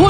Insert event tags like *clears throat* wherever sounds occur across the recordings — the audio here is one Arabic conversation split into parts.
Who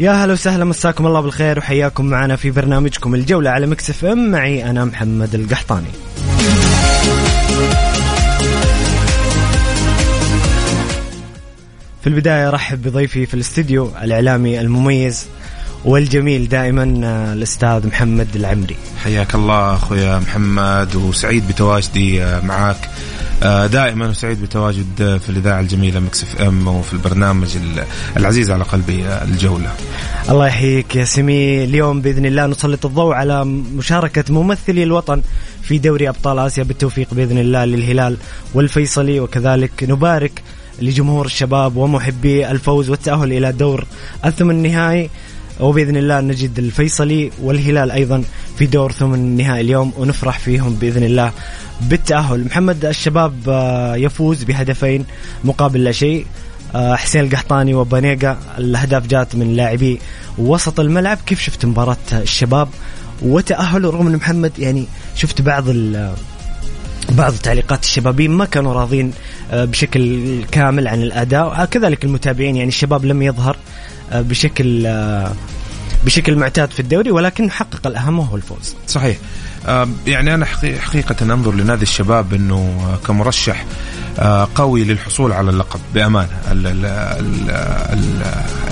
يا هلا وسهلا مساكم الله بالخير وحياكم معنا في برنامجكم الجولة على Mix FM. معي أنا محمد القحطاني. في البداية أرحب بضيفي في الاستديو الإعلامي المميز والجميل دائما آه، الأستاذ محمد العمري. حياك الله أخويا محمد وسعيد بتواجدي آه، معك دائما وسعيد بتواجد في الإذاعة الجميلة Mix FM وفي البرنامج ال- العزيز على قلبي آه، الجولة. الله يحييك يا سمي. اليوم بإذن الله نسلط الضوء على مشاركة ممثلي الوطن في دوري أبطال آسيا بالتوفيق بإذن الله للهلال والفيصلي. وكذلك نبارك لجمهور الشباب ومحبي الفوز والتأهل إلى دور الثمن النهائي. وبإذن الله نجد الفيصلي والهلال أيضا في دور ثمن النهائي اليوم ونفرح فيهم بإذن الله. بالتأهل محمد الشباب آه، يفوز بهدفين مقابل لا شيء. آه، حسين القحطاني وبانيجا الأهداف جات من لاعبي وسط الملعب. كيف شفت مباراة الشباب؟ وتاهلوا رغم إن محمد يعني شفت بعض بعض تعليقات الشبابين ما كانوا راضين آه، بشكل كامل عن الأداء. كذلك المتابعين يعني الشباب لم يظهر. بشكل آه، بشكل معتاد في الدوري ولكن حقق الاهم وهو الفوز. صحيح. آه، يعني أنا حقي- حقيقة أنظر لنادي الشباب إنه آه، كمرشح آه، قوي للحصول على اللقب بأمانة. ال- ال- ال- ال-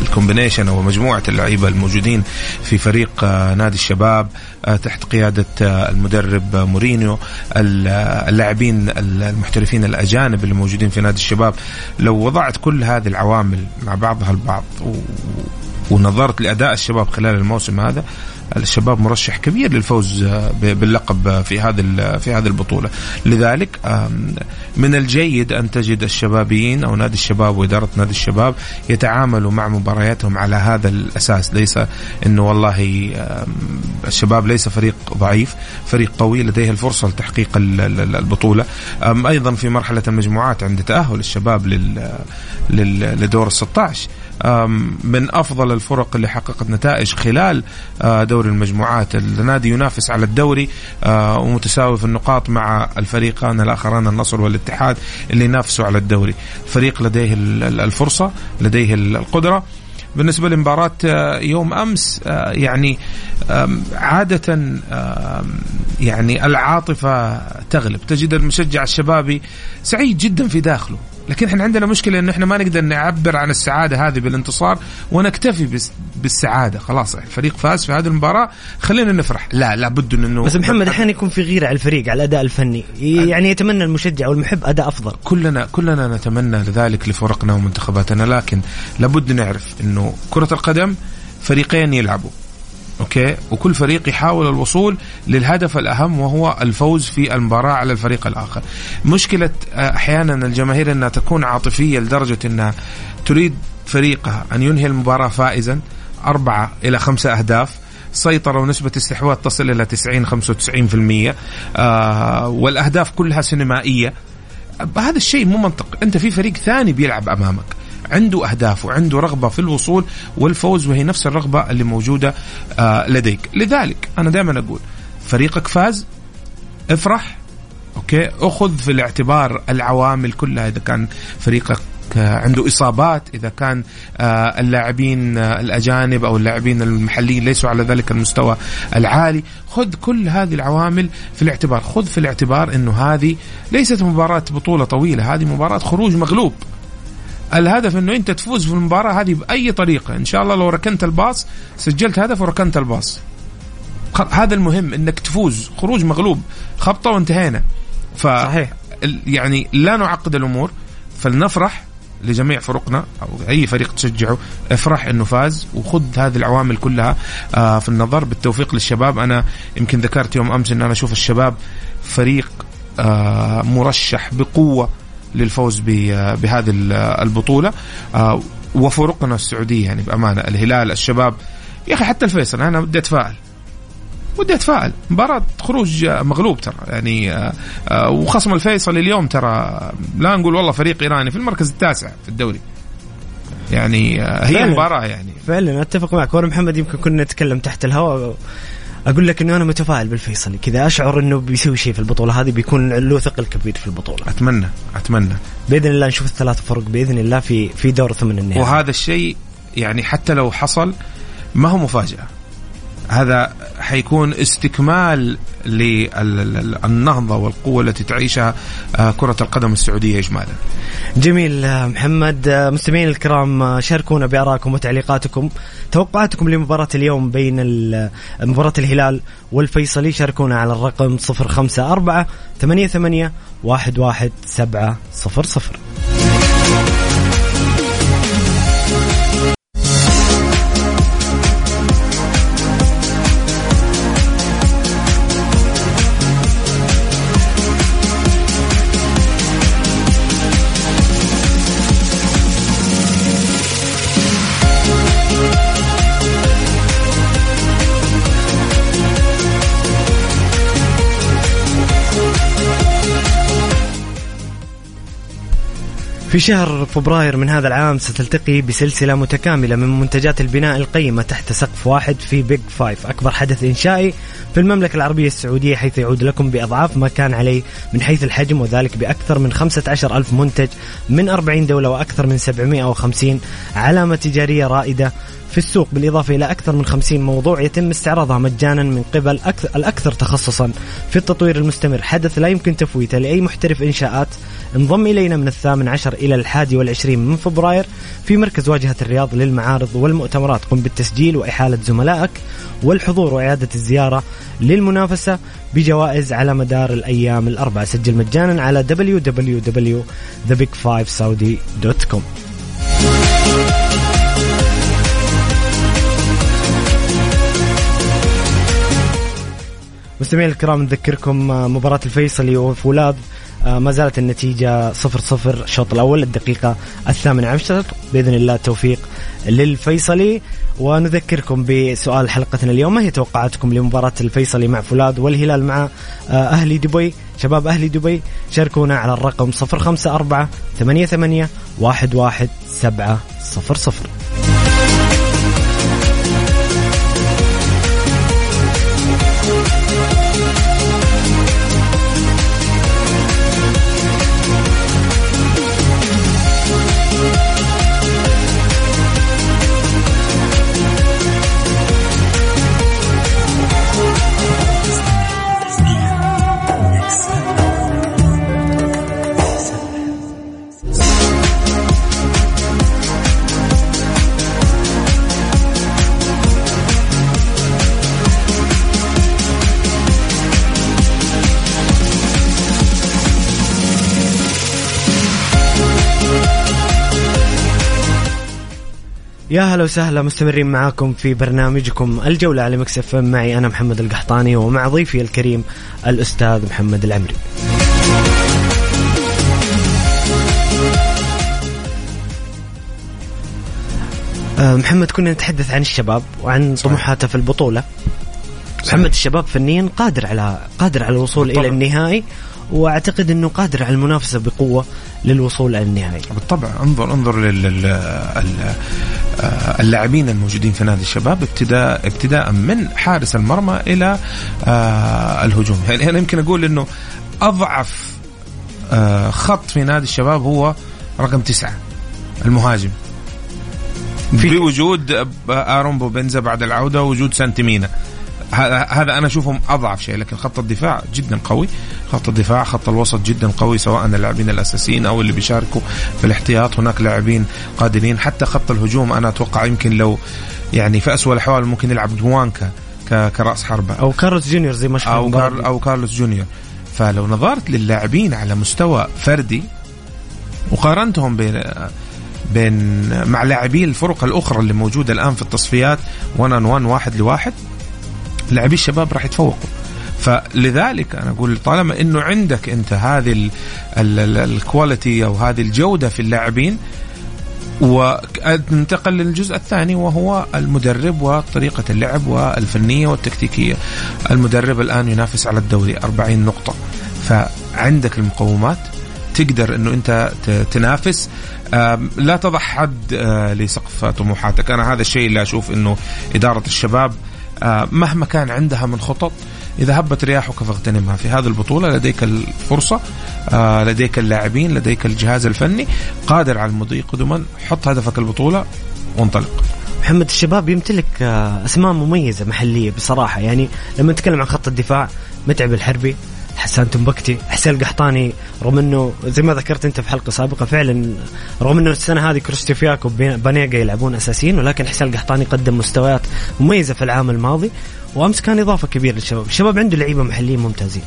ال combination أو مجموعة اللعيبة الموجودين في فريق آه، نادي الشباب آه، تحت قيادة آه، المدرب آه، مورينيو ال- آه، اللاعبين ال- المحترفين الأجانب اللي موجودين في نادي الشباب. لو وضعت كل هذه العوامل مع بعضها البعض ونظرت لأداء الشباب خلال الموسم هذا الشباب مرشح كبير للفوز آه، باللقب آه، في هذه ال- في هذه البطولة. لذلك من الجيد أن تجد الشبابيين أو نادي الشباب وإدارة نادي الشباب يتعاملوا مع مبارياتهم على هذا الأساس. ليس إنه والله الشباب ليس فريق ضعيف فريق قوي لديه الفرصة لتحقيق ال- ال- البطولة. أيضا في مرحلة المجموعات عند تأهل الشباب لل لل- لدور ال 16 آم، من أفضل الفرق اللي حققت نتائج خلال آه، دوري المجموعات. النادي ينافس على الدوري آه، ومتساوي في النقاط مع الفريقان الآخران النصر والاتحاد اللي ينافسوا على الدوري. فريق لديه ال- ال- الفرصة لديه ال- القدرة. بالنسبة لمباراة آه، يوم أمس يعني عادة يعني العاطفة تغلب. تجد المشجع الشبابي سعيد جدا في داخله. لكن إحنا عندنا مشكلة إن إحنا ما نقدر نعبر عن السعادة هذه بالانتصار ونكتفي بس- بالسعادة. خلاص الفريق فاز في هذه المباراة. خلينا نفرح. لا لابد إنه بس محمد أحيانا يكون في غيرة على الفريق على الأداء الفني. يعني يتمنى المشجع والمحب أداء أفضل. كلنا كلنا نتمنى ذلك لفرقنا ومنتخباتنا لكن لابد نعرف إنه كرة القدم فريقين يلعبوا. أوكي؟ وكل فريق يحاول الوصول للهدف الأهم وهو الفوز في المباراة على الفريق الآخر. مشكلة آه، أحيانا الجماهير إنها تكون عاطفية لدرجة إنها تريد فريقها أن ينهي المباراة فائزا أربعة إلى خمسة أهداف. سيطرة ونسبة استحواذ تصل إلى 90 95% آه والأهداف كلها سينمائية. هذا الشيء مو منطق أنت في فريق ثاني بيلعب أمامك. عنده أهداف وعنده رغبة في الوصول والفوز وهي نفس الرغبة اللي موجودة آه لديك. لذلك أنا دائما أقول فريقك فاز افرح أوكي؟ أخذ في الاعتبار العوامل كلها إذا كان فريقك عنده إصابات إذا كان آه، اللاعبين آه، الأجانب أو اللاعبين المحليين ليسوا على ذلك المستوى العالي. خذ كل هذه العوامل في الاعتبار. خذ في الاعتبار إنه هذه ليست مباراة بطولة طويلة هذه مباراة خروج مغلوب. الهدف إنه أنت تفوز في المباراة هذه بأي طريقة. إن شاء الله لو ركنت الباص سجلت هدف وركنت الباص. هذا المهم إنك تفوز. خروج مغلوب. خبطة وانتهينا. ف صحيح. يعني لا نعقد الأمور. فلنفرح لجميع فرقنا أو أي فريق تشجعه. افرح إنه فاز وخذ هذه العوامل كلها آه، في النظر. بالتوفيق للشباب. أنا يمكن ذكرت يوم أمس إن أنا أشوف الشباب فريق آه، مرشح بقوة للفوز بهذه البطولة. آه، وفرقنا السعودية يعني بأمانة. الهلال الشباب. يا أخي حتى الفيصل أنا بدي أتفائل. ودي أتفائل. مباراة خروج مغلوب ترى. يعني آه، آه، وخصم الفيصل اليوم ترى. لا نقول والله فريق إيراني في المركز التاسع في الدوري. يعني هي فعلا. مباراة يعني. فعلا أتفق معك. وأنا محمد يمكن كنا نتكلم تحت الهواء. أقول لك إنه أنا متفائل بالفيصلي كذا أشعر إنه بيسوي شيء في البطولة هذه بيكون له ثقل كبير في البطولة. أتمنى أتمنى. بإذن الله نشوف الثلاث فرق بإذن الله في في دور ثمن النهائي. وهذا الشيء يعني حتى لو حصل ما هو مفاجأة. هذا حيكون استكمال للنهضة والقوة التي تعيشها آه، كرة القدم السعودية اجمالا. جميل آه، محمد. آه، مستمعين الكرام شاركونا بارائكم وتعليقاتكم. توقعاتكم لمباراة اليوم بين مباراة الهلال والفيصلي. شاركونا على الرقم 054 88 11700 في شهر فبراير من هذا العام ستلتقي بسلسلة متكاملة من منتجات البناء القيمة تحت سقف واحد في بيج فايف أكبر حدث إنشائي في المملكة العربية السعودية حيث يعود لكم بأضعاف ما كان عليه من حيث الحجم وذلك بأكثر من 15 ألف منتج من 40 دولة وأكثر من 750 علامة تجارية رائدة في السوق بالإضافة إلى أكثر من 50 موضوع يتم استعراضها مجانا من قبل الأكثر تخصصا في التطوير المستمر. حدث لا يمكن تفويته لأي محترف إنشاءات انضم إلينا من الثامن عشر إلى الحادي والعشرين من فبراير في مركز واجهة الرياض للمعارض والمؤتمرات. قم بالتسجيل وإحالة زملائك والحضور وإعادة الزيارة للمنافسة بجوائز على مدار الأيام الأربعة. سجل مجانا على www.thebig5saudi.com مستمعينا الكرام نذكركم آه، مباراة الفيصلي وفولاذ آه، ما زالت النتيجة صفر صفر الشوط الأول الدقيقة الثامنة. عشر بإذن الله التوفيق للفيصلي. ونذكركم بسؤال حلقتنا اليوم ما هي توقعاتكم لمباراة الفيصلي مع فولاد والهلال مع آه، أهلي دبي؟ شباب أهلي دبي شاركونا على الرقم 054 88 11700 يا هلا وسهلا مستمرين معاكم في برنامجكم الجولة على Mix F معي أنا محمد القحطاني ومع ضيفي الكريم الأستاذ محمد العمري. آه، محمد كنا نتحدث عن الشباب وعن طموحاته في البطولة. محمد الشباب فنيا قادر على قادر على الوصول بالطبع. إلى النهائي وأعتقد إنه قادر على المنافسة بقوة للوصول إلى النهائي. بالطبع انظر انظر لل اللاعبين الموجودين في نادي الشباب ابتداء ابتداء من حارس المرمى إلى آه، الهجوم، *laughs* يعني أنا يمكن أقول إنه أضعف آه، خط في نادي الشباب هو رقم تسعة المهاجم. في وجود ارون بوبنزا بعد العودة وجود سانتيمينا هذا أنا أشوفهم أضعف شيء لكن خط الدفاع جدا قوي. خط الدفاع خط الوسط جدا قوي سواء اللاعبين الأساسيين أو اللي بيشاركوا في الاحتياط. هناك لاعبين قادرين حتى خط الهجوم أنا أتوقع يمكن لو يعني في اسوء الأحوال ممكن يلعب دوانكا كرأس حربة. أو كارلوس جونيور زي ما أو كار أو كارلوس جونيور. فلو نظرت للاعبين على مستوى فردي وقارنتهم بين بين مع لاعبي الفرق الأخرى اللي موجودة الآن في التصفيات one on one واحد لواحد لاعبي الشباب راح يتفوقوا. فلذلك أنا أقول طالما إنه عندك أنت هذه الكواليتي أو هذه الجودة في اللاعبين وننتقل للجزء الثاني وهو المدرب وطريقة اللعب والفنية والتكتيكية. المدرب الآن ينافس على الدوري 40 نقطة. فعندك المقومات تقدر إنه أنت تنافس. لا تضع حد آه، لسقف طموحاتك. أنا هذا الشيء اللي أشوف إنه إدارة الشباب مهما كان عندها من خطط إذا هبت رياحك فاغتنمها. في هذه البطولة لديك الفرصة آه، لديك اللاعبين لديك الجهاز الفني قادر على المضي قدما. حط هدفك البطولة وانطلق. محمد الشباب يمتلك أسماء مميزة محلية بصراحة. يعني لما نتكلم عن خط الدفاع متعب الحربي حسان تنبكتي حسين القحطاني رغم انه زي ما ذكرت انت في حلقة سابقة فعلا رغم انه السنة هذه كريستوفياك وبانيجا يلعبون أساسيين ولكن حسين القحطاني قدم مستويات مميزة في العام الماضي وأمس كان إضافة كبيرة للشباب، الشباب عنده لعيبة محليين ممتازين.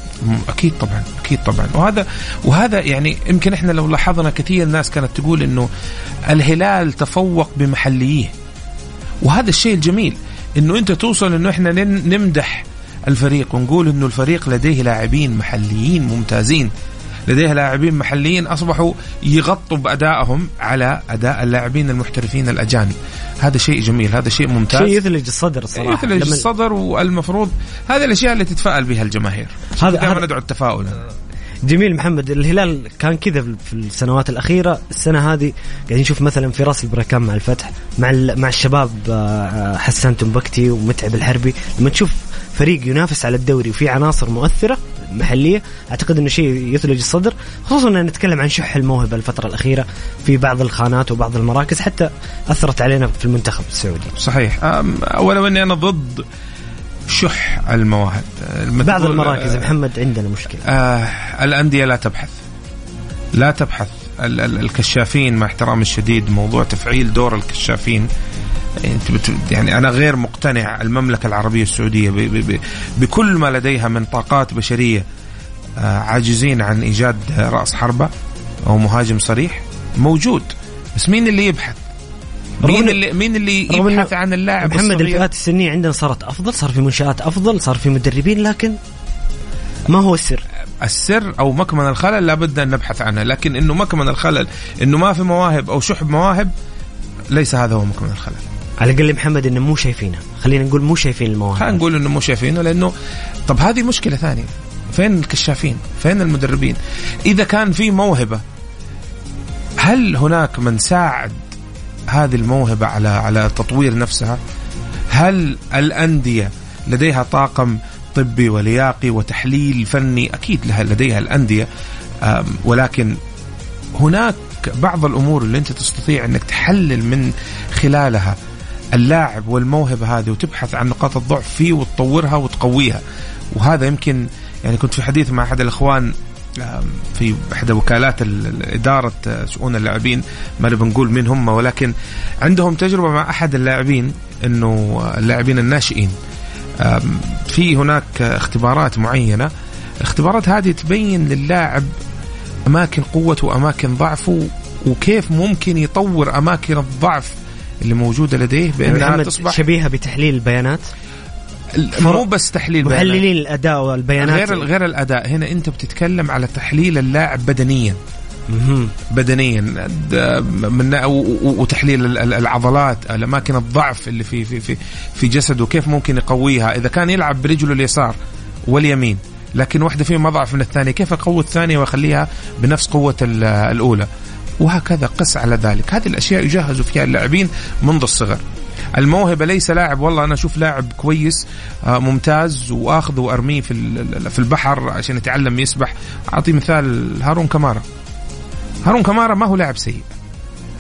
أكيد طبعا أكيد طبعا وهذا وهذا يعني يمكن إحنا لو لاحظنا كثير الناس كانت تقول إنه الهلال تفوق بمحلييه. وهذا الشيء الجميل إنه أنت توصل إنه إحنا نمدح الفريق ونقول إنه الفريق لديه لاعبين محليين ممتازين. لديه لاعبين محليين أصبحوا يغطوا بادائهم على أداء اللاعبين المحترفين الأجانب. هذا شيء جميل هذا شيء ممتاز. شيء يثلج الصدر الصراحه يثلج. الصدر والمفروض هذه الأشياء اللي تتفائل بها الجماهير. هذا دائما ندعو التفاؤل. جميل محمد الهلال كان كذا في السنوات الأخيرة. السنة هذه قاعدين نشوف مثلا في راس البركان مع الفتح مع مع الشباب آه، حسان تنبكتي ومتعب الحربي. لما تشوف فريق ينافس على الدوري وفي عناصر مؤثرة محلية أعتقد إنه شيء يثلج الصدر خصوصا إن نتكلم عن شح الموهبة الفترة الأخيرة في بعض الخانات وبعض المراكز حتى أثرت علينا في المنتخب السعودي. صحيح. ولو إني أنا ضد شح المواهب. بعض المراكز محمد عندنا مشكلة. آه الأندية لا تبحث. لا تبحث. الكشافين مع احترامي الشديد موضوع تفعيل دور الكشافين انت يعني أنا غير مقتنع المملكة العربية السعودية بكل ما لديها من طاقات بشرية آه، عاجزين عن ايجاد رأس حربة أو مهاجم صريح موجود. بس مين اللي يبحث؟ مين اللي مين اللي يبحث عن اللاعب محمد الفئات السنية عندنا صارت أفضل صار في منشآت أفضل صار في مدربين لكن ما هو السر؟ السر أو مكمن الخلل لابد أن نبحث عنه لكن إنه مكمن الخلل إنه ما في مواهب أو شحب مواهب ليس هذا هو مكمن الخلل. على الأقل محمد إنه مو شايفينها خلينا نقول مو شايفين المواهب. خلينا نقول إنه مو شايفينه لأنه طب هذه مشكلة ثانية. فين الكشافين؟ فين المدربين؟ إذا كان في موهبة هل هناك من ساعد هذه الموهبة على على تطوير نفسها؟ هل الأندية لديها طاقم طبي ولياقي وتحليل فني؟ أكيد لها لديها الأندية. ولكن هناك بعض الأمور اللي أنت تستطيع إنك تحلل من خلالها. اللاعب والموهبة هذه وتبحث عن نقاط الضعف فيه وتطورها وتقويها. وهذا يمكن يعني كنت في حديث مع أحد الإخوان في إحدى وكالات إدارة شؤون اللاعبين ما نبي نقول مين هم ولكن عندهم تجربة مع أحد اللاعبين إنه اللاعبين الناشئين. في هناك اختبارات معينة. الاختبارات هذه تبين للاعب أماكن قوته وأماكن ضعفه وكيف ممكن يطور أماكن الضعف اللي موجودة لديه بأنها تصبح شبيهة بتحليل البيانات؟ مو بس تحليل محللين الأداء والبيانات. غير غير الأداء. هنا أنت بتتكلم على تحليل اللاعب بدنيا. بدنيا. من وتحليل العضلات الأماكن الضعف اللي في في في في جسده كيف ممكن يقويها؟ إذا كان يلعب برجله اليسار واليمين لكن واحدة فيهم أضعف من الثانية كيف أقوي الثانية وأخليها بنفس قوة الأولى؟ وهكذا قس على ذلك. هذه الأشياء يجهز فيها اللاعبين منذ الصغر. الموهبة ليس لاعب والله أنا أشوف لاعب كويس آه، ممتاز واخذه وأرميه في في البحر عشان يتعلم يسبح. اعطي مثال هارون كمارا. هارون كمارا ما هو لاعب سيء.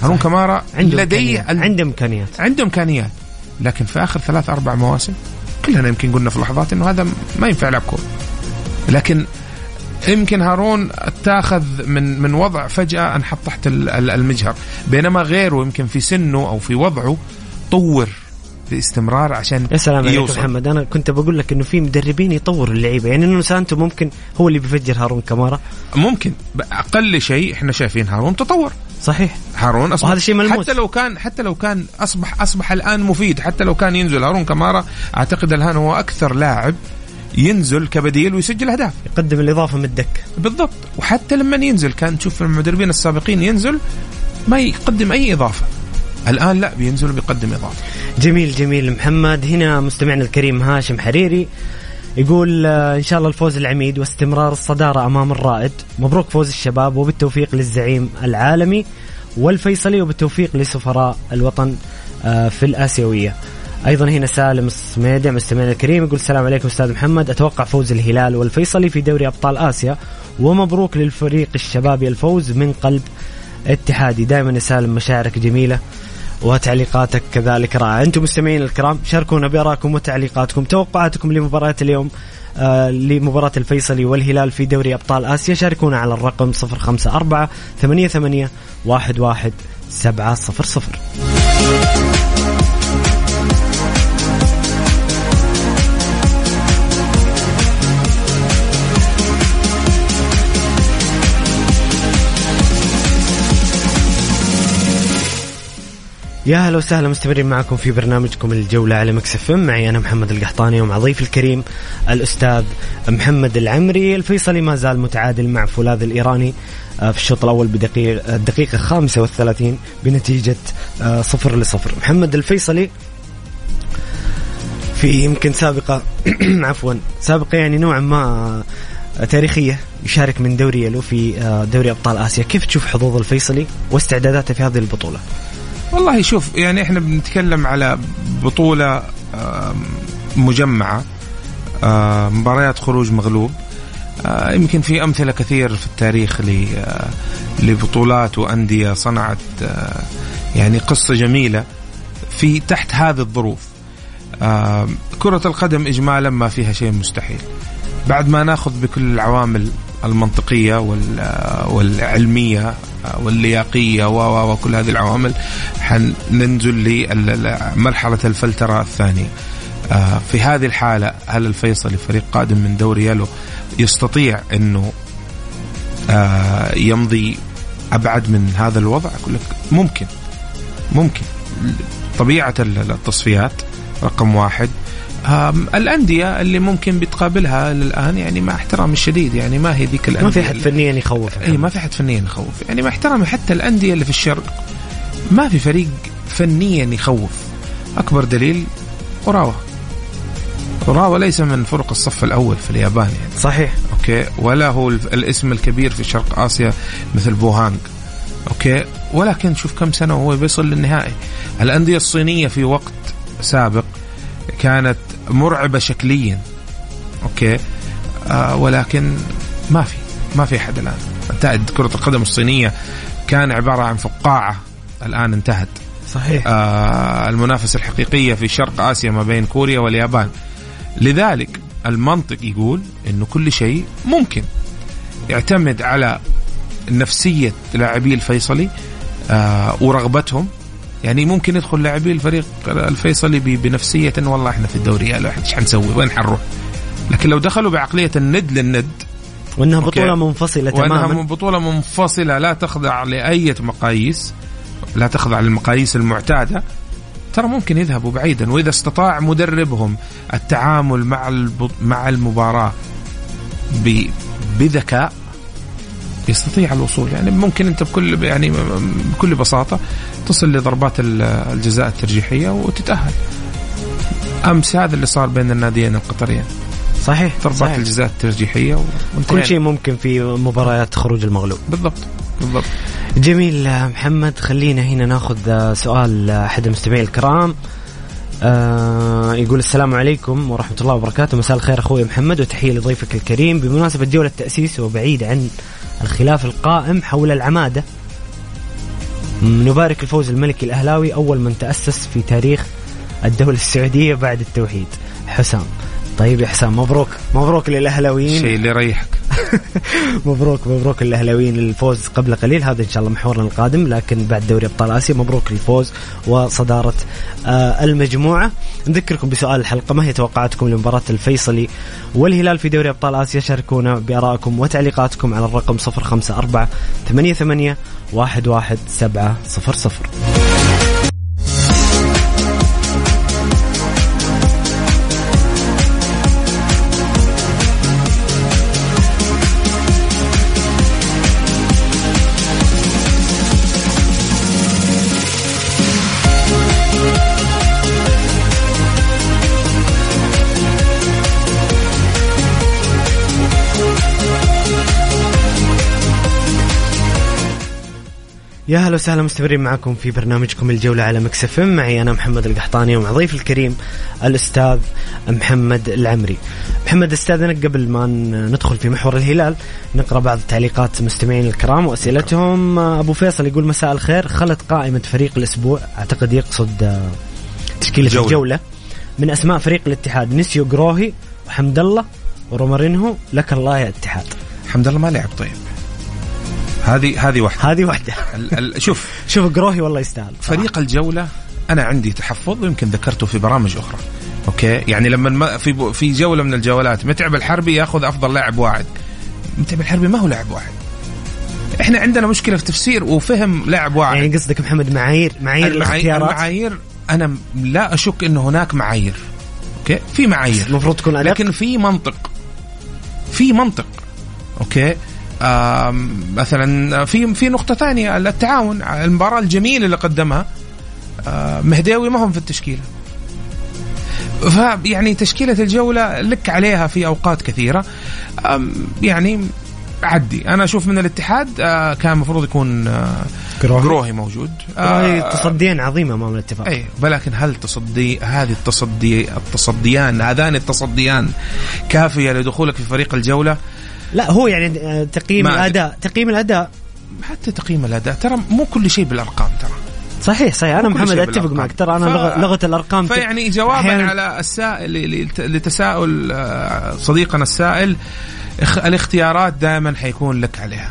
هارون كمارا عنده لديه عنده إمكانيات. عنده إمكانيات. لكن في آخر ثلاث أربع مواسم كلنا يمكن قلنا في لحظات إنه هذا ما ينفع يلعب كورة. لكن يمكن هارون اتاخذ من من وضع فجأة انحط تحت المجهر. بينما غيره يمكن في سنه أو في وضعه طور باستمرار عشان يا سلام عليك يوصل. محمد. أنا كنت بقول لك إنه في مدربين يطوروا اللعيبة. يعني إنه سانتو ممكن هو اللي بيفجر هارون كمارا ممكن. أقل شيء إحنا شايفين هارون تطور. صحيح. هارون أصبح وهذا شيء ملموس. حتى لو كان حتى لو كان اصبح أصبح الآن مفيد. حتى لو كان ينزل. هارون كمارا أعتقد الآن هو أكثر لاعب ينزل كبديل ويسجل أهداف. يقدم الإضافة من الدكه بالضبط. وحتى لما ينزل كان تشوف المدربين السابقين ينزل ما يقدم أي إضافة. الآن لا بينزل وبيقدم إضافة. جميل جميل. محمد هنا مستمعنا الكريم هاشم حريري يقول آه، إن شاء الله الفوز العميد واستمرار الصدارة أمام الرائد. مبروك فوز الشباب وبالتوفيق للزعيم العالمي والفيصلي وبالتوفيق لسفراء الوطن آه، في الآسيوية. أيضا هنا سالم الصميدع مستمعنا الكريم يقول السلام عليكم أستاذ محمد. أتوقع فوز الهلال والفيصلي في دوري أبطال آسيا ومبروك للفريق الشبابي الفوز من قلب اتحادي. دائما يا سالم مشاعرك جميلة وتعليقاتك كذلك رائعة. أنتم مستمعين الكرام شاركونا بآرائكم وتعليقاتكم توقعاتكم لمباراة اليوم آه لمباراة الفيصلي والهلال في دوري أبطال آسيا. شاركونا على الرقم 054 88 11 700 يا هلا وسهلا مستمرين معكم في برنامجكم الجولة على مكسف معي أنا محمد القحطاني ومع ضيف الكريم الأستاذ محمد العمري الفيصلي ما زال متعادل مع فولاذ الإيراني آه، في الشوط الأول بدقيقة الدقيقة 35 بنتيجة آه، صفر لصفر. محمد الفيصلي في يمكن سابقة *clears throat* عفوا سابقة يعني نوعا ما تاريخية يشارك من دوري يلو في آه، دوري أبطال آسيا. كيف تشوف حظوظ الفيصلي واستعداداته في هذه البطولة؟ والله شوف يعني إحنا بنتكلم على بطولة مجمعة مباريات خروج مغلوب. يمكن في أمثلة كثير في التاريخ لبطولات وأندية صنعت يعني قصة جميلة في تحت هذه الظروف. كرة القدم إجمالا ما فيها شيء مستحيل. بعد ما ناخذ بكل العوامل المنطقية والعلمية واللياقية وكل هذه العوامل حننزل لمرحلة الفلترة الثانية. آه، في هذه الحالة هل الفيصلي فريق قادم من دوري يلو يستطيع أنه آه، يمضي أبعد من هذا الوضع؟ أقول لك ممكن. ممكن. طبيعة التصفيات رقم واحد. الأندية اللي ممكن بتقابلها الآن يعني مع احترامي الشديد يعني ما هي ذيك الأندية ما في حد فنيا يخوف إي ما في حد فنيا يخوف. يعني مع احترامي حتى الأندية اللي في الشرق ما في فريق فنيا يخوف. أكبر دليل أوراوا. أوراوا ليس من فرق الصف الأول في اليابان يعني. صحيح. okay؟ ولا هو الاسم الكبير في شرق آسيا مثل بوهانج okay؟ ولكن شوف كم سنة وهو بيصل للنهائي. الأندية الصينية في وقت سابق كانت مرعبة شكليا. okay. آه ولكن ما في ما في أحد الآن. انتهت كرة القدم الصينية. كان عبارة عن فقاعة الآن انتهت. صحيح. آه المنافسة الحقيقية في شرق آسيا ما بين كوريا واليابان. لذلك المنطق يقول إنه كل شيء ممكن. يعتمد على نفسية لاعبي الفيصلي آه ورغبتهم. يعني ممكن يدخل لاعبي الفريق الفيصلي بنفسية والله إحنا في الدوري يا إيش حنسوي؟ وين حنروح؟ لكن لو دخلوا بعقلية الند للند وإنها بطولة منفصلة تماما. وانها بطولة منفصلة لا تخضع لأي مقاييس لا تخضع للمقاييس المعتادة ترى ممكن يذهبوا بعيدا وإذا استطاع مدربهم التعامل مع مع المباراة بذكاء يستطيع الوصول. يعني ممكن أنت بكل يعني بكل بساطة تصل لضربات الجزاء الترجيحية وتتأهل. أمس هذا اللي صار بين الناديين القطريين. صحيح ضربات صحيح. الجزاء الترجيحية كل شيء ممكن في مباريات خروج المغلوب. بالضبط بالضبط. جميل محمد خلينا هنا ناخذ سؤال أحد المستمعين الكرام. آه يقول السلام عليكم ورحمة الله وبركاته. مساء الخير أخوي محمد وتحية لضيفك الكريم. بمناسبة جولة تأسيس وبعيد عن الخلاف القائم حول العمادة. نبارك الفوز الملكي الأهلاوي أول من تأسس في تاريخ الدولة السعودية بعد التوحيد. حسام. طيب يا حسام مبروك. مبروك للأهلاويين. الشيء اللي يريحك. *laughs* مبروك مبروك للاهلاويين الفوز قبل قليل. هذا إن شاء الله محورنا القادم لكن بعد دوري أبطال آسيا مبروك الفوز وصدارة آه المجموعة. نذكركم بسؤال الحلقة ما هي توقعاتكم لمباراة الفيصلي والهلال في دوري أبطال آسيا؟ شاركونا بآرائكم وتعليقاتكم على الرقم 054 88 11700 يا هلا وسهلا مستمرين معكم في برنامجكم الجولة على مكسف معي أنا محمد القحطاني ومع ضيف الكريم الأستاذ محمد العمري. محمد أستاذنا قبل ما ندخل في محور الهلال نقرأ بعض تعليقات مستمعين الكرام وأسئلتهم. أبو فيصل يقول مساء الخير. خلت قائمة فريق الأسبوع أعتقد يقصد تشكيلة الجولة, الجولة. من أسماء فريق الاتحاد نسيو جروهي وحمد الله ورومارينهو لك الله يا اتحاد. حمد الله ما لعب طيب. هذه هذه واحدة هذه واحدة شوف. شوف قروهي والله يستاهل. فريق الجولة أنا عندي تحفظ ويمكن ذكرته في برامج أخرى. أوكي؟ يعني لما في في جولة من الجولات متعب الحربي ياخذ أفضل لاعب واحد. متعب الحربي ما هو لاعب واحد. إحنا عندنا مشكلة في تفسير وفهم لاعب واحد. يعني قصدك محمد معايير معايير الاختيارات؟ المعايير أنا لا أشك إنه هناك معايير. okay؟ في معايير. المفروض تكون أدق. لكن في منطق. في منطق. okay؟ مثلا في في نقطة ثانية التعاون المباراة الجميلة اللي قدمها مهداوي ما هم في التشكيلة. فيعني تشكيلة الجولة لك عليها في أوقات كثيرة. يعني عدي. أنا أشوف من الاتحاد كان المفروض يكون قروهي موجود. قروهي تصديان عظيمة أمام الاتفاق. أي ولكن هل تصدي هذه التصدي التصديان هذان التصديان كافية لدخولك في فريق الجولة؟ لا هو يعني آه، تقييم الأداء. تقييم الأداء. حتى تقييم الأداء ترى مو كل شيء بالأرقام ترى. صحيح صحيح. أنا محمد أتفق معك. ترى أنا ف... لغة الأرقام فيعني جوابا. على السائل لتساؤل آه، صديقنا السائل الاختيارات دائما حيكون لك عليها.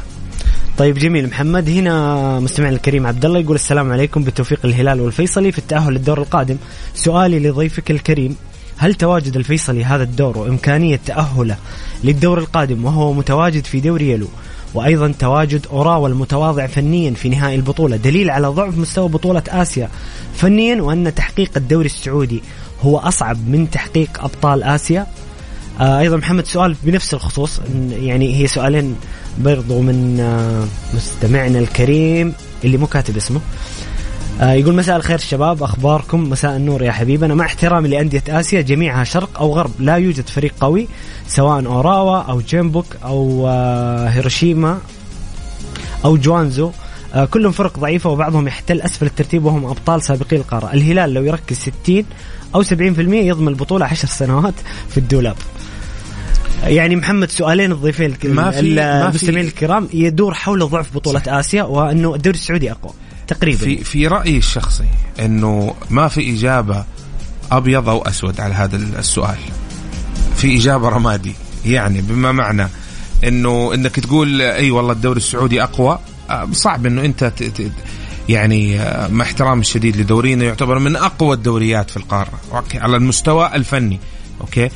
طيب جميل. محمد هنا مستمعنا الكريم عبد الله يقول السلام عليكم بتوفيق الهلال والفيصلي في التأهل للدور القادم. سؤالي لضيفك الكريم. هل تواجد الفيصلي هذا الدور وإمكانية تأهله للدور القادم وهو متواجد في دوري يلو؟ وأيضا تواجد أوراوا المتواضع فنيا في نهائي البطولة. دليل على ضعف مستوى بطولة آسيا فنيا وأن تحقيق الدوري السعودي هو أصعب من تحقيق أبطال آسيا. آه أيضا محمد سؤال بنفس الخصوص يعني هي سؤالين برضو من آه مستمعنا الكريم اللي مو كاتب اسمه. آه يقول مساء الخير شباب أخباركم؟ مساء النور يا حبيبنا مع احترامي لأندية آسيا جميعها شرق أو غرب. لا يوجد فريق قوي سواء أوراوا أو جيمبوك أو آه هيروشيما أو جوانزو. آه كلهم فرق ضعيفة وبعضهم يحتل أسفل الترتيب وهم أبطال سابقي القارة. الهلال لو يركز 60 أو 70% يضمن البطولة 10 سنوات في الدولاب. يعني محمد سؤالين الضيفين ما في المستمعين الكرام يدور حول ضعف بطولة صح. آسيا وأنه الدوري السعودي أقوى. تقريبا. في في رأيي الشخصي إنه ما في إجابة أبيض أو أسود على هذا السؤال. في إجابة رمادي. يعني بما معنى إنه إنك تقول إي والله الدوري السعودي أقوى آه، صعب إنه أنت يعني آه، مع احترامي الشديد لدورينا يعتبر من أقوى الدوريات في القارة. okay على المستوى الفني. okay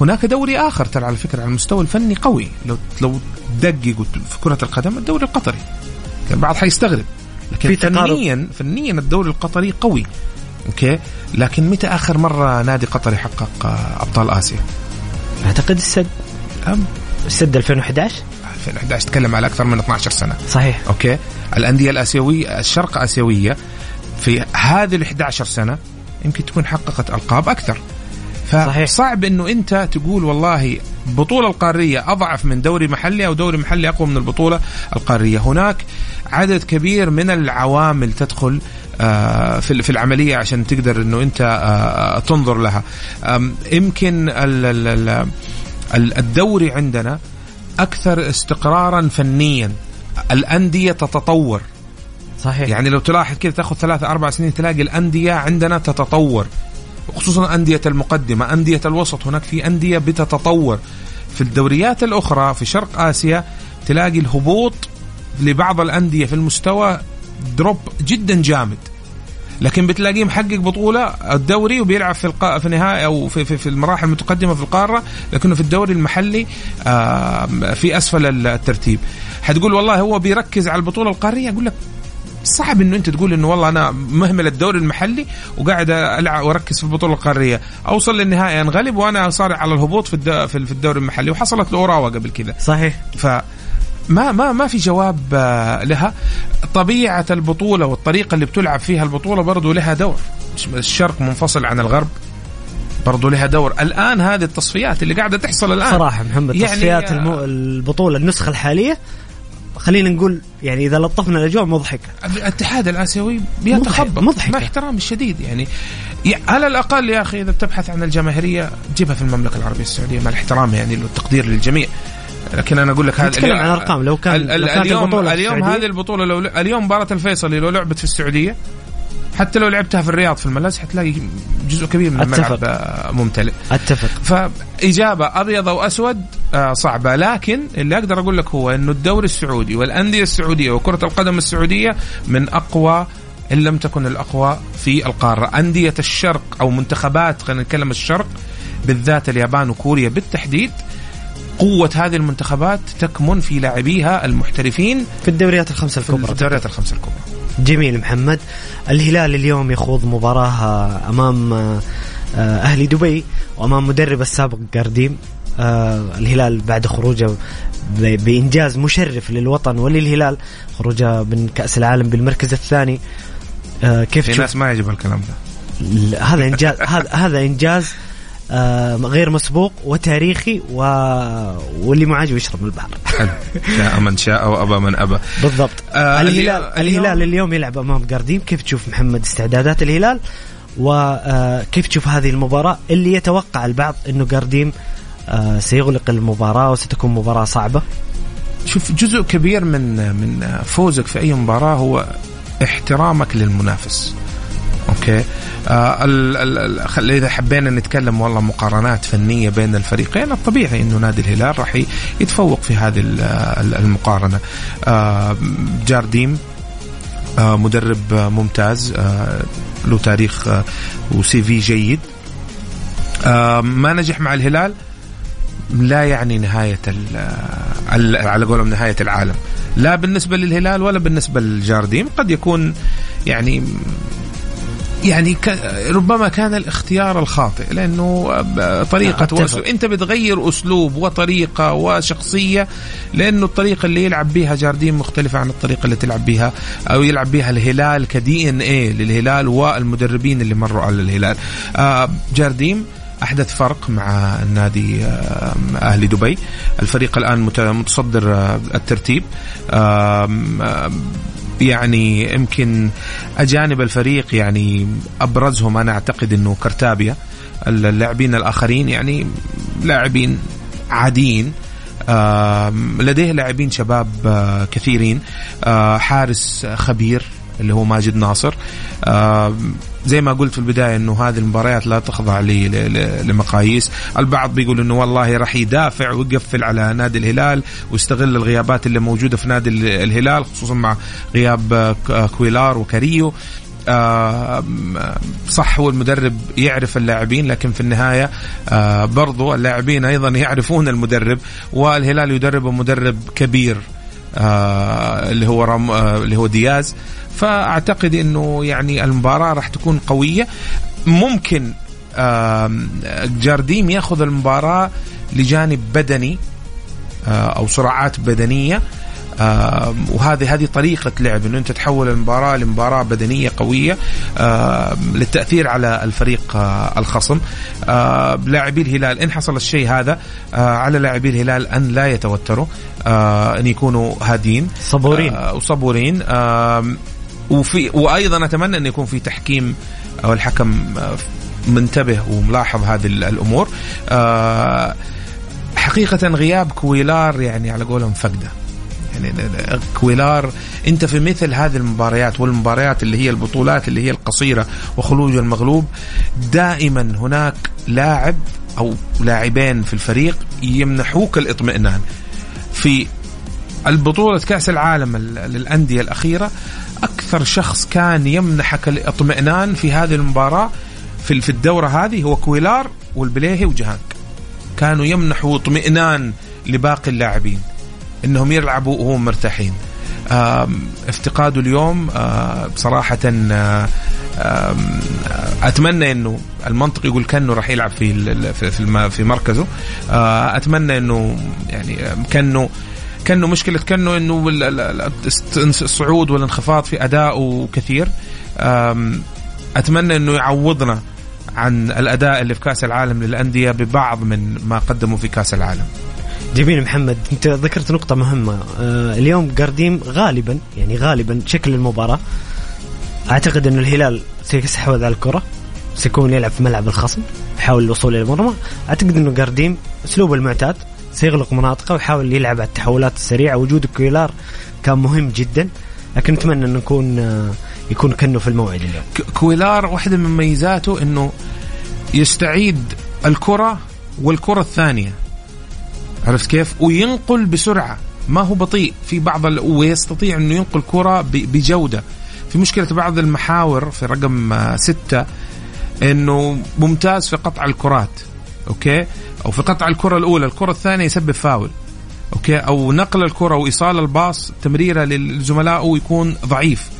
هناك دوري آخر ترى على فكرة على المستوى الفني قوي. لو لو تدقق في كرة القدم الدوري القطري. البعض حيستغرب. لكن في فنيا فنيا الدوري القطري قوي okay؟ لكن متى آخر مرة نادي قطري حقق أبطال آسيا؟ أعتقد السد. أم؟ السد 2011 2011 تكلم على أكثر من 12 سنة. صحيح. okay؟ الأندية الآسيوية الشرق آسيوية في هذه ال 11 سنة يمكن تكون حققت ألقاب أكثر. فصعب إنه أنت تقول والله البطوله القارية أضعف من دوري محلي أو دوري محلي أقوى من البطولة القارية. هناك عدد كبير من العوامل تدخل آه، في في العملية عشان تقدر إنه أنت آه، تنظر لها. يمكن الدوري عندنا أكثر استقرارا فنيا. الأندية تتطور. صحيح. يعني لو تلاحظ كذا تاخذ ثلاثة أربع سنين تلاقي الأندية عندنا تتطور. خصوصا أندية المقدمة. أندية الوسط هناك في أندية بتتطور. في الدوريات الأخرى في شرق آسيا تلاقي الهبوط لبعض الأندية في المستوى دروب جدا جامد. لكن بتلاقيه محقق بطولة الدوري وبيلعب في القا... في النهايه أو في, في, في المراحل المتقدمة في القارة لكنه في الدوري المحلي في أسفل الترتيب. حتقول والله هو بيركز على البطولة القارية؟ أقول لك صعب إنه أنت تقول إنه والله أنا مهمل الدوري المحلي وقاعد ألعب وأركز في البطولة القارية. أوصل للنهايه أنغلب وأنا صارع على الهبوط في في الدوري المحلي. وحصلت لأوراوا قبل كذا. صحيح. ف ما ما ما في جواب آه، لها. طبيعة البطولة والطريقة اللي بتلعب فيها البطولة برضو لها دور. الشرق منفصل عن الغرب برضو لها دور. الآن هذه التصفيات اللي قاعدة تحصل الآن. صراحة محمد يعني تصفيات المو... البطولة النسخة الحالية خلينا نقول يعني إذا لطفنا الأجواء مضحكة. الاتحاد الآسيوي بيتخبط مضحك مع احترامي الشديد يعني. على الأقل يا أخي إذا بتبحث عن الجماهيرية جيبها في المملكة العربية السعودية مع الاحترام يعني والتقدير للجميع. لكن أنا أقول لك هذا نتكلم عن ارقام لو كان ال ال اليوم اليوم هذه البطولة لو اليوم مباراة الفيصلي لو لعبت في السعودية حتى لو لعبتها في الرياض في الملاذ حتلاقي جزء كبير من الملعب آه، ممتلئ. أتفق. فإجابة أبيض أو أسود آه، صعبة. لكن اللي أقدر أقول لك هو إنه الدوري السعودي والأندية السعودية وكرة القدم السعودية من أقوى إن لم تكن الأقوى في القارة. أندية الشرق أو منتخبات خلينا نتكلم الشرق بالذات اليابان وكوريا بالتحديد قوة هذه المنتخبات تكمن في لاعبيها المحترفين في الدوريات الخمسة الكبرى. في الدوريات الخمسة الكبرى. جميل محمد. الهلال اليوم يخوض مباراة أمام آه، أهلي دبي وأمام مدرب السابق قارديم آه الهلال بعد خروجه بإنجاز مشرف للوطن وللهلال خروجه من كأس العالم بالمركز الثاني. آه كيف في ناس ما يعجب الكلام ده. هذا إنجاز *laughs* هذا هذا إنجاز آه، غير مسبوق وتاريخي و... واللي ما عاجبه يشرب من البحر. شاء من شاء وابى من أبى. بالضبط. آه الهلال اليوم الهلال اليوم يلعب أمام قارديم كيف تشوف محمد استعدادات الهلال؟ وكيف آه، تشوف هذه المباراة؟ اللي يتوقع البعض إنه قارديم آه سيغلق المباراة وستكون مباراة صعبة. شوف جزء كبير من من فوزك في أي مباراة هو احترامك للمنافس. أوكي. آه ال إذا حبينا نتكلم والله مقارنات فنية بين الفريقين الطبيعي إنه نادي الهلال راح يتفوق في هذه المقارنة. آه جارديم آه مدرب ممتاز آه له تاريخ آه وسي في جيد. آه ما نجح مع الهلال لا يعني نهاية على قولهم نهاية العالم. لا بالنسبة للهلال ولا بالنسبة للجارديم قد يكون يعني يعني ربما كان الاختيار الخاطئ لأنه طريقة وأسلوب أنت بتغير أسلوب وطريقة وشخصية لأنه الطريقة اللي يلعب بها جاردين مختلفة عن الطريقة اللي تلعب بها أو يلعب بها الهلال كدي ان اي للهلال والمدربين اللي مروا على الهلال. آه، جارديم أحدث فرق مع النادي آه، أهلي دبي. الفريق الآن متصدر آه، الترتيب. يعني يمكن أجانب الفريق يعني أبرزهم أنا أعتقد إنه كرتابيا اللاعبين الآخرين يعني لاعبين عاديين لديه لاعبين شباب كثيرين حارس خبير اللي هو ماجد ناصر. زي ما قلت في البداية إنه هذه المباريات لا تخضع لمقاييس، البعض بيقول إنه والله راح يدافع ويقفل على نادي الهلال ويستغل الغيابات اللي موجودة في نادي الهلال خصوصا مع غياب كويلار وكاريو. آه صح هو المدرب يعرف اللاعبين لكن في النهاية آه برضو اللاعبين أيضا *laughs* يعرفون المدرب والهلال يدرب مدرب كبير آه اللي هو رم آه اللي هو دياز. فأعتقد إنه يعني المباراة راح تكون قوية. ممكن جارديم يأخذ المباراة لجانب بدني آه، أو صراعات بدنية. وهذه هذه طريقة لعب إنه أنت تحول المباراة لمباراة بدنية قوية للتأثير على الفريق آه، الخصم. لاعبي الهلال إن حصل الشيء هذا آه، على لاعبي الهلال أن لا يتوتروا أن يكونوا هادين. صبورين. وصبورين. وفي وأيضا أتمنى أن يكون في تحكيم أو الحكم منتبه وملاحظ هذه الأمور. آه، حقيقة غياب كويلار يعني على قولهم فقدة. يعني كويلار أنت في مثل هذه المباريات والمباريات اللي هي البطولات اللي هي القصيرة وخروج المغلوب دائما هناك لاعب أو لاعبين في الفريق يمنحوك الاطمئنان. في البطولة كأس العالم للأندية الأخيرة أكثر شخص كان يمنحك الاطمئنان في هذه المباراة في الدورة هذه هو كويلار والبليهي وجهانك. كانوا يمنحوا اطمئنان لباقي اللاعبين إنهم يلعبوا وهم مرتاحين. افتقاده اليوم بصراحة أتمنى إنه المنطق يقول كانه راح يلعب في في في مركزه. أتمنى إنه يعني كانه كأنه مشكلة كأنه إنه الصعود والانخفاض في ادائه كثير أتمنى إنه يعوضنا عن الأداء اللي في كأس العالم للأندية ببعض من ما قدموا في كأس العالم. جميل محمد أنت ذكرت نقطة مهمة. آه اليوم جارديم غالبا يعني غالبا شكل المباراة. أعتقد إنه الهلال سيستحوذ على الكرة سيكون يلعب في ملعب الخصم يحاول الوصول إلى المرمى. أعتقد إنه جارديم أسلوبه المعتاد سيغلق مناطقه ويحاول يلعب على التحولات السريعة. وجود كويلار كان مهم جدا لكن نتمنى انه نكون آه يكون كانه في الموعد اليوم. كويلار واحدة من مميزاته إنه يستعيد الكرة والكرة الثانية. عرفت كيف؟ وينقل بسرعة. ما هو بطيء. في بعض ال... ويستطيع إنه ينقل كرة ب... بجودة. في مشكلة بعض المحاور في رقم ستة إنه ممتاز في قطع الكرات. okay؟ أو في قطع الكرة الأولى الكرة الثانية يسبب foul. okay؟ أو نقل الكرة وايصال ال pass تمريرة للزملاء ويكون ضعيف.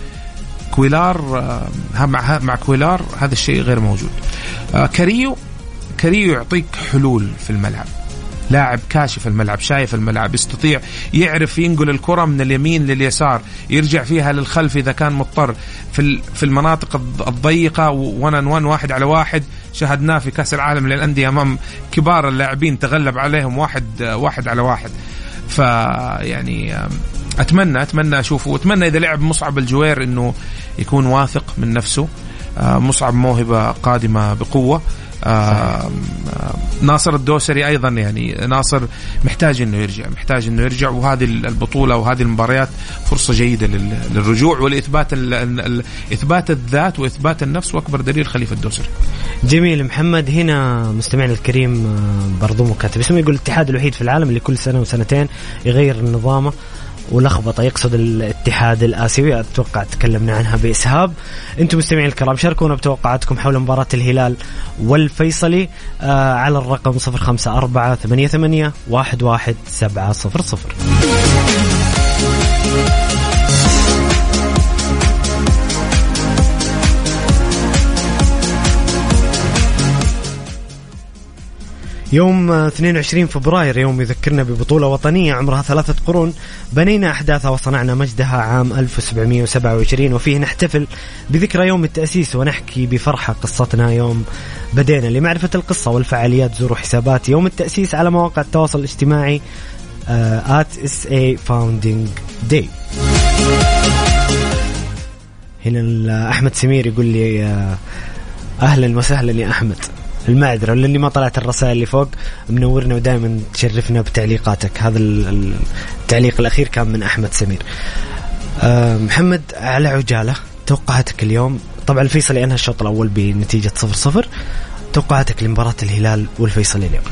كويلار مع مع كويلار هذا الشيء غير موجود. كاريو كاريو يعطيك حلول في الملعب. لاعب كاشف الملعب شايف الملعب يستطيع يعرف ينقل الكرة من اليمين لليسار يرجع فيها للخلف إذا كان مضطر. في في المناطق الضيقة 1 1 واحد على واحد شاهدناه في كأس العالم للأندية أمام كبار اللاعبين تغلب عليهم واحد واحد على واحد. فيعني أتمنى أتمنى أشوفه. واتمنى إذا لعب مصعب الجوير إنه يكون واثق من نفسه. مصعب موهبة قادمة بقوة. آه ناصر الدوسري أيضا يعني ناصر محتاج إنه يرجع محتاج إنه يرجع وهذه البطولة وهذه المباريات فرصة جيدة للرجوع ولإثبات إثبات الذات وإثبات النفس وأكبر دليل خليفة الدوسري. جميل. محمد هنا مستمعنا الكريم برضو مكاتب. اسمه يقول الاتحاد الوحيد في العالم اللي كل سنة وسنتين يغير نظامه. ولخبطة يقصد الاتحاد الآسيوي أتوقع تكلمنا عنها بإسهاب. أنتم مستمعين الكرام شاركونا بتوقعاتكم حول مباراة الهلال والفيصلي آه على الرقم 054 88 11700 يوم 22 فبراير يوم يذكرنا ببطولة وطنية عمرها ثلاثة قرون بنينا أحداثها وصنعنا مجدها عام 1727 وفيه نحتفل بذكرى يوم التأسيس ونحكي بفرحة قصتنا يوم بدينا. لمعرفة القصة والفعاليات زوروا حسابات يوم التأسيس على مواقع التواصل الاجتماعي at SA Founding Day. هنا أحمد سمير يقول لي أهلا وسهلا يا أحمد. المعذره لأني ما طلعت الرسائل اللي فوق. منورنا ودائما تشرفنا بتعليقاتك. هذا التعليق الأخير كان من أحمد سمير. أه محمد على عجالة. توقعاتك اليوم؟ طبعا الفيصلي أنهى الشوط الأول بنتيجة 0 0 توقعاتك لمباراة الهلال والفيصلي اليوم؟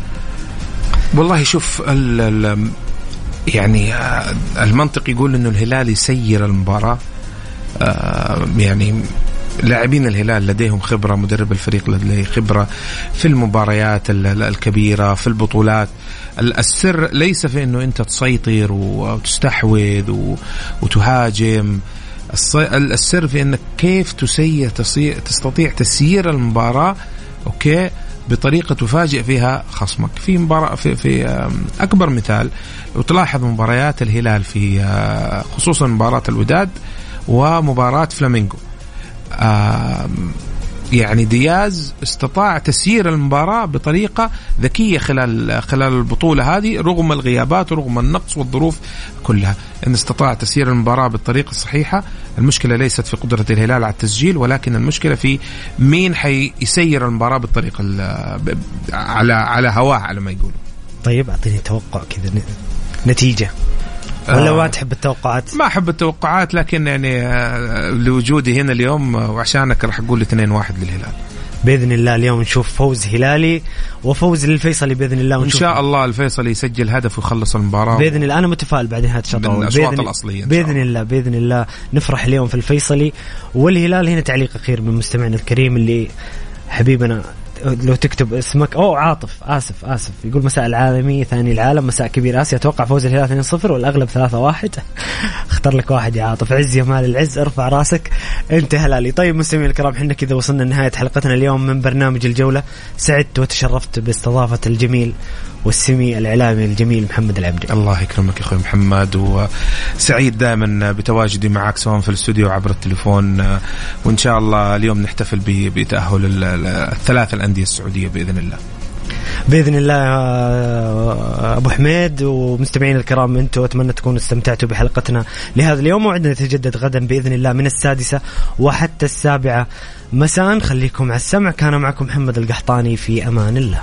والله شوف ال ال يعني المنطق يقول إنه الهلال يسير المباراة. آه يعني لاعبين الهلال لديهم خبرة مدرب الفريق لديه خبرة في المباريات الكبيرة في البطولات. السر ليس في إنه أنت تسيطر وتستحوذ وتهاجم. السر في إنك كيف تسير تستطيع تسيير المباراة أوكي بطريقة تفاجئ فيها خصمك. في مباراة في, في أكبر مثال وتلاحظ مباريات الهلال في خصوصا مباراة الوداد ومباراة فلامينغو. يعني دياز استطاع تسيير المباراة بطريقة ذكية خلال خلال البطولة هذه رغم الغيابات ورغم النقص والظروف كلها. إن استطاع تسيير المباراة بالطريقة الصحيحة المشكلة ليست في قدرة الهلال على التسجيل ولكن المشكلة في مين حيسير المباراة بالطريقة على على هواه على ما يقولوا. طيب أعطيني توقع كذا نتيجة. ولا آه. ما تحب التوقعات؟ ما أحب التوقعات لكن يعني آه، لوجودي هنا اليوم آه، وعشانك راح أقول 2-1 للهلال بإذن الله اليوم نشوف فوز هلالي وفوز للفيصلي بإذن الله ونشوف شاء الله الفيصلي يسجل هدف ويخلص المباراة بإذن الله أنا متفائل بعد نهايه الشوط الأول باذن الأصلية الله. الله بإذن الله نفرح اليوم في الفيصلي والهلال هنا تعليق أخير من مستمعنا الكريم اللي حبيبنا لو تكتب اسمك اوه عاطف آسف آسف. يقول مساء العالمي ثاني العالم مساء كبير آسيا. أتوقع فوز الهلال 2-0 والأغلب 3-1 *laughs* اختار لك واحد يا عاطف. عز يا مال العز ارفع راسك. أنت هلالي. طيب مستمعينا الكرام إحنا كذا وصلنا لنهاية حلقتنا اليوم من برنامج الجولة. سعدت وتشرفت باستضافة الجميل والسمي الإعلامي الجميل محمد العبدي. الله يكرمك يا أخوي محمد وسعيد دائما بتواجدي معك سواء في الاستوديو عبر التليفون وإن شاء الله اليوم نحتفل بتأهل ال- ال- الثلاث الأندية السعودية بإذن الله. بإذن الله آه، أبو حميد ومستمعينا الكرام أنتم أتمنى تكونوا استمتعتوا بحلقتنا لهذا اليوم موعدنا يتجدد غدا بإذن الله من السادسة وحتى السابعة. مساء خليكم على السمع. كان معكم محمد القحطاني في أمان الله.